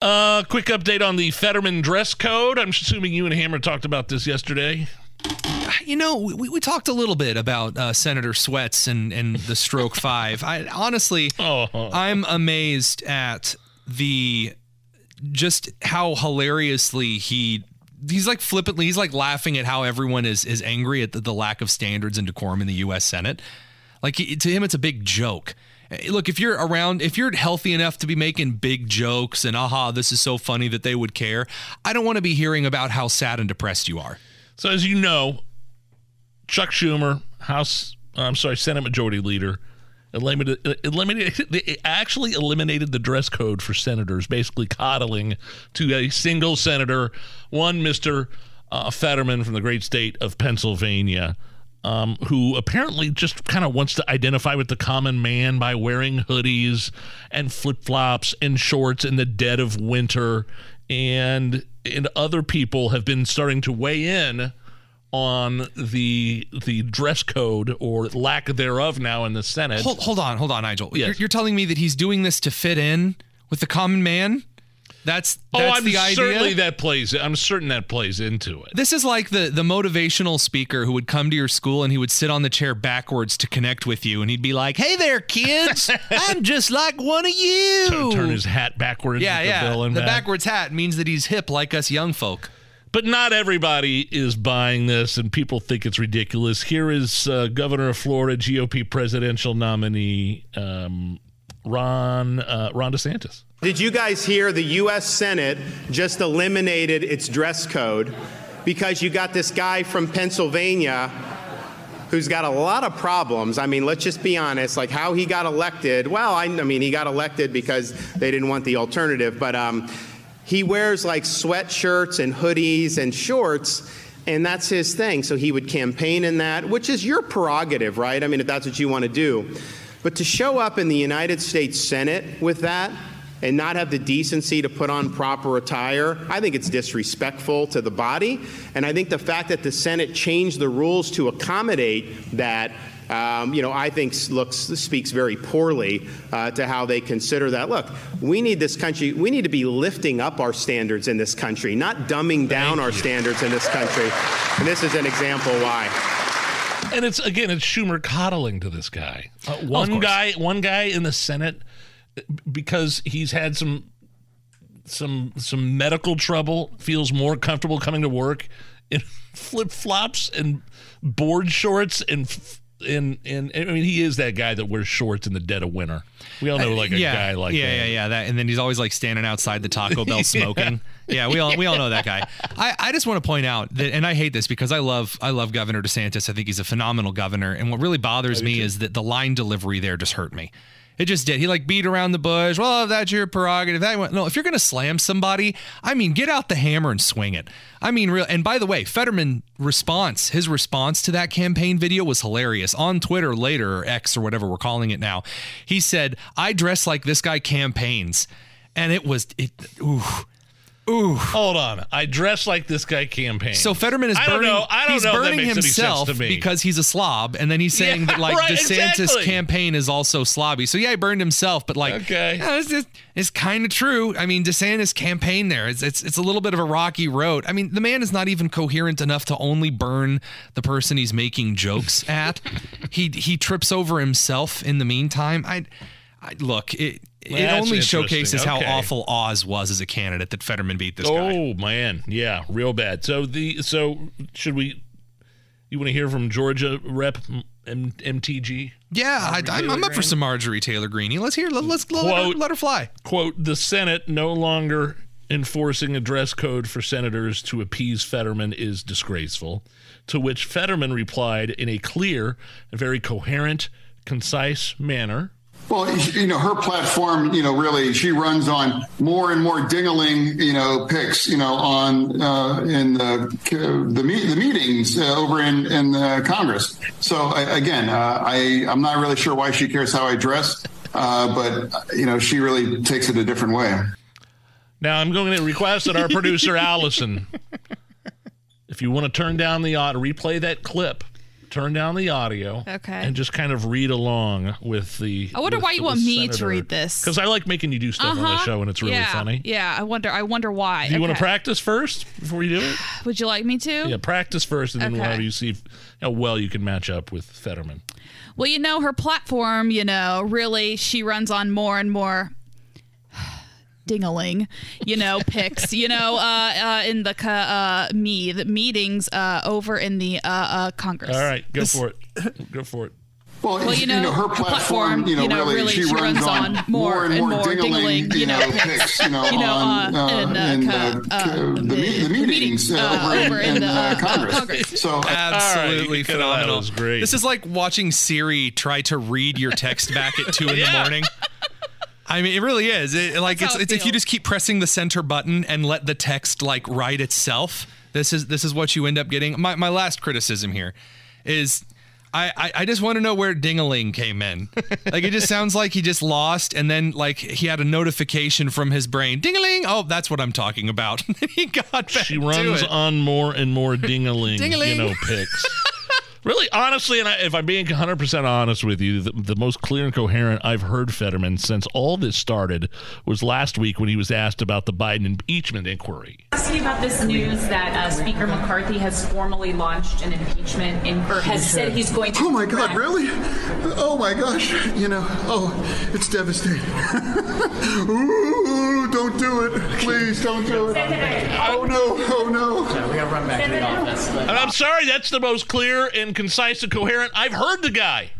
Uh, quick update on the Fetterman dress code. I'm assuming you and Hammer talked about this yesterday. You know, we, we talked a little bit about uh, Senator Sweats and, and the stroke five. I honestly, Oh. I'm amazed at the just how hilariously he he's like flippantly he's like laughing at how everyone is is angry at the, the lack of standards and decorum in the U.S. Senate. Like he, to him, it's a big joke. Look, if you're around, if you're healthy enough to be making big jokes and aha, this is so funny that they would care, I don't want to be hearing about how sad and depressed you are. So as you know, Chuck Schumer, House, I'm sorry, Senate Majority Leader, eliminated, eliminated actually eliminated the dress code for senators, basically coddling to a single senator, one Mister uh, Fetterman from the great state of Pennsylvania. Um, who apparently just kind of wants to identify with the common man by wearing hoodies and flip flops and shorts in the dead of winter, and and other people have been starting to weigh in on the the dress code or lack thereof now in the Senate. Hold, hold on, hold on, Nigel. Yes. You're, you're telling me that he's doing this to fit in with the common man? That's oh, that's I'm the idea. certainly that plays. I'm certain that plays into it. This is like the the motivational speaker who would come to your school and he would sit on the chair backwards to connect with you, and he'd be like, "Hey there, kids, I'm just like one of you." Turn, turn his hat backwards. yeah, with yeah. The, bill the back. backwards hat means that he's hip like us young folk. But not everybody is buying this, and people think it's ridiculous. Here is uh, Governor of Florida, GOP presidential nominee um, Ron uh, Ron DeSantis. Did you guys hear the U.S. Senate just eliminated its dress code because you got this guy from Pennsylvania who's got a lot of problems? I mean, let's just be honest. Like how he got elected. Well, I, I mean, he got elected because they didn't want the alternative, but um, he wears like sweatshirts and hoodies and shorts. And that's his thing. So he would campaign in that, which is your prerogative, right? I mean, if that's what you want to do. But to show up in the United States Senate with that and not have the decency to put on proper attire, I think it's disrespectful to the body. And I think the fact that the Senate changed the rules to accommodate that. Um, you know, I think looks speaks very poorly uh, to how they consider that. Look, we need this country. We need to be lifting up our standards in this country, not dumbing down our standards in this country. And this is an example why. And it's again, it's Schumer coddling to this guy. Uh, one course. guy, one guy in the Senate, because he's had some some some medical trouble, feels more comfortable coming to work in flip flops and board shorts and. f- And, and I mean, he is that guy that wears shorts in the dead of winter. We all know, like a Uh, yeah, guy like yeah, that. yeah, yeah. That, and then he's always like standing outside the Taco Bell smoking. yeah. we all we all know that guy. I, I just want to point out that, and I hate this because I love I love Governor DeSantis. I think he's a phenomenal governor. And what really bothers me is that the line delivery there just hurt me. It just did. He like beat around the bush. Well, that's your prerogative. That went. no. If you're gonna slam somebody, I mean, get out the hammer and swing it. I mean, real. And by the way, Fetterman response, his response to that campaign video was hilarious. On Twitter later, or X or whatever we're calling it now, he said, "I dress like this guy campaigns," and it was it. Ooh, ooh. Hold on, I dress like this guy campaign. So Fetterman is I don't burning. know. I don't he's know if that burning makes any sense himself because he's a slob, and then he's saying Yeah, that like right, DeSantis' exactly. campaign is also slobby. So yeah, he burned himself, but like, Okay. yeah, it's, it's, it's kind of true. I mean, DeSantis' campaign there, it's, it's it's a little bit of a rocky road. I mean, the man is not even coherent enough to only burn the person he's making jokes at. he he trips over himself in the meantime. I, I look it. Well, it only showcases how awful Oz was as a candidate that Fetterman beat this guy. Oh man, yeah, real bad. So the so should we? You want to hear from Georgia Rep M- MTG? Yeah, I, I'm, up for some Marjorie Taylor Greene. Let's hear. Let, let's let, her, let her fly. Quote: The Senate no longer enforcing a dress code for senators to appease Fetterman is disgraceful. To which Fetterman replied in a clear very coherent, concise manner. Well, you know, her platform, you know, really, she runs on more and more dingaling, you know, picks, you know, on uh, in the the, me- the meetings uh, over in in uh, Congress. So again, uh, I I'm not really sure why she cares how I dress, uh, but you know, she really takes it a different way. Now I'm going to request that our producer Allison, if you want to turn down the audio, replay that clip turn down the audio. Okay. And just kind of read along with the. I wonder with, why you want me to read this. Because I like making you do stuff uh-huh. on the show, and it's really yeah. funny. Yeah, I wonder. I wonder why. Do you okay. want to practice first before you do it? Would you like me to? Yeah, practice first, and then okay. we'll have you see how well you can match up with Fetterman. Well, you know, her platform, you know, really, she runs on more and more dingaling, you know, picks, you know, uh, uh, in the uh, me the meetings uh, over in the uh, uh, Congress. All right, go this, for it. Go for it. Well, well you, know, you know, her platform, you know, you know really, really, she, she runs, runs, on more and more, more dingaling, dingaling, you know, picks, you know, you know on, uh, in, uh, in, the, the, meetings over, over in, in, in Congress. Congress. So absolutely right, phenomenal. That was great. This is like watching Siri try to read your text back at two in yeah. the morning. I mean, it really is. It, like it's, it's if you just keep pressing the center button and let the text like write itself. This is this is what you end up getting. My my last criticism here is I, I, I just want to know where Dingaling came in. like it just sounds like he just lost, and then like he had a notification from his brain. Dingaling! Oh, that's what I'm talking about. he got back She runs on more and more dingaling, you know, picks. Really, honestly, and I, if I'm being 100% honest with you, the, the, most clear and coherent I've heard Fetterman since all this started was last week when he was asked about the Biden impeachment inquiry. Asking about this news that uh, Speaker McCarthy has formally launched an impeachment in, or has said he's going to. Oh my God, really? Oh my gosh. You know, oh, it's devastating. Ooh, don't do it. Please don't do it. Oh no, oh no. Yeah, we gotta run back to the office. And I'm sorry, that's the most clear and concise and coherent. I've heard the guy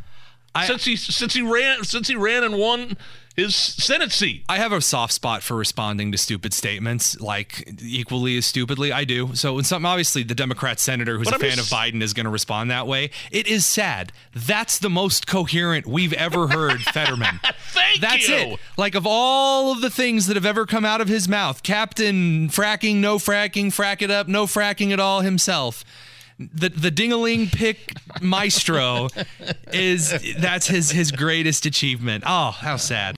I, since he since he ran since he ran and won his Senate seat. I have a soft spot for responding to stupid statements, like equally as stupidly. I do. So when something, obviously, the Democrat senator who's but a fan of Biden is going to respond that way. It is sad. That's the most coherent we've ever heard Fetterman. Thank That's you. it. Like of all of the things that have ever come out of his mouth, Captain fracking, no fracking, frack it up, no fracking at all himself the the dingaling pick maestro is that's his his greatest achievement. Oh, how sad.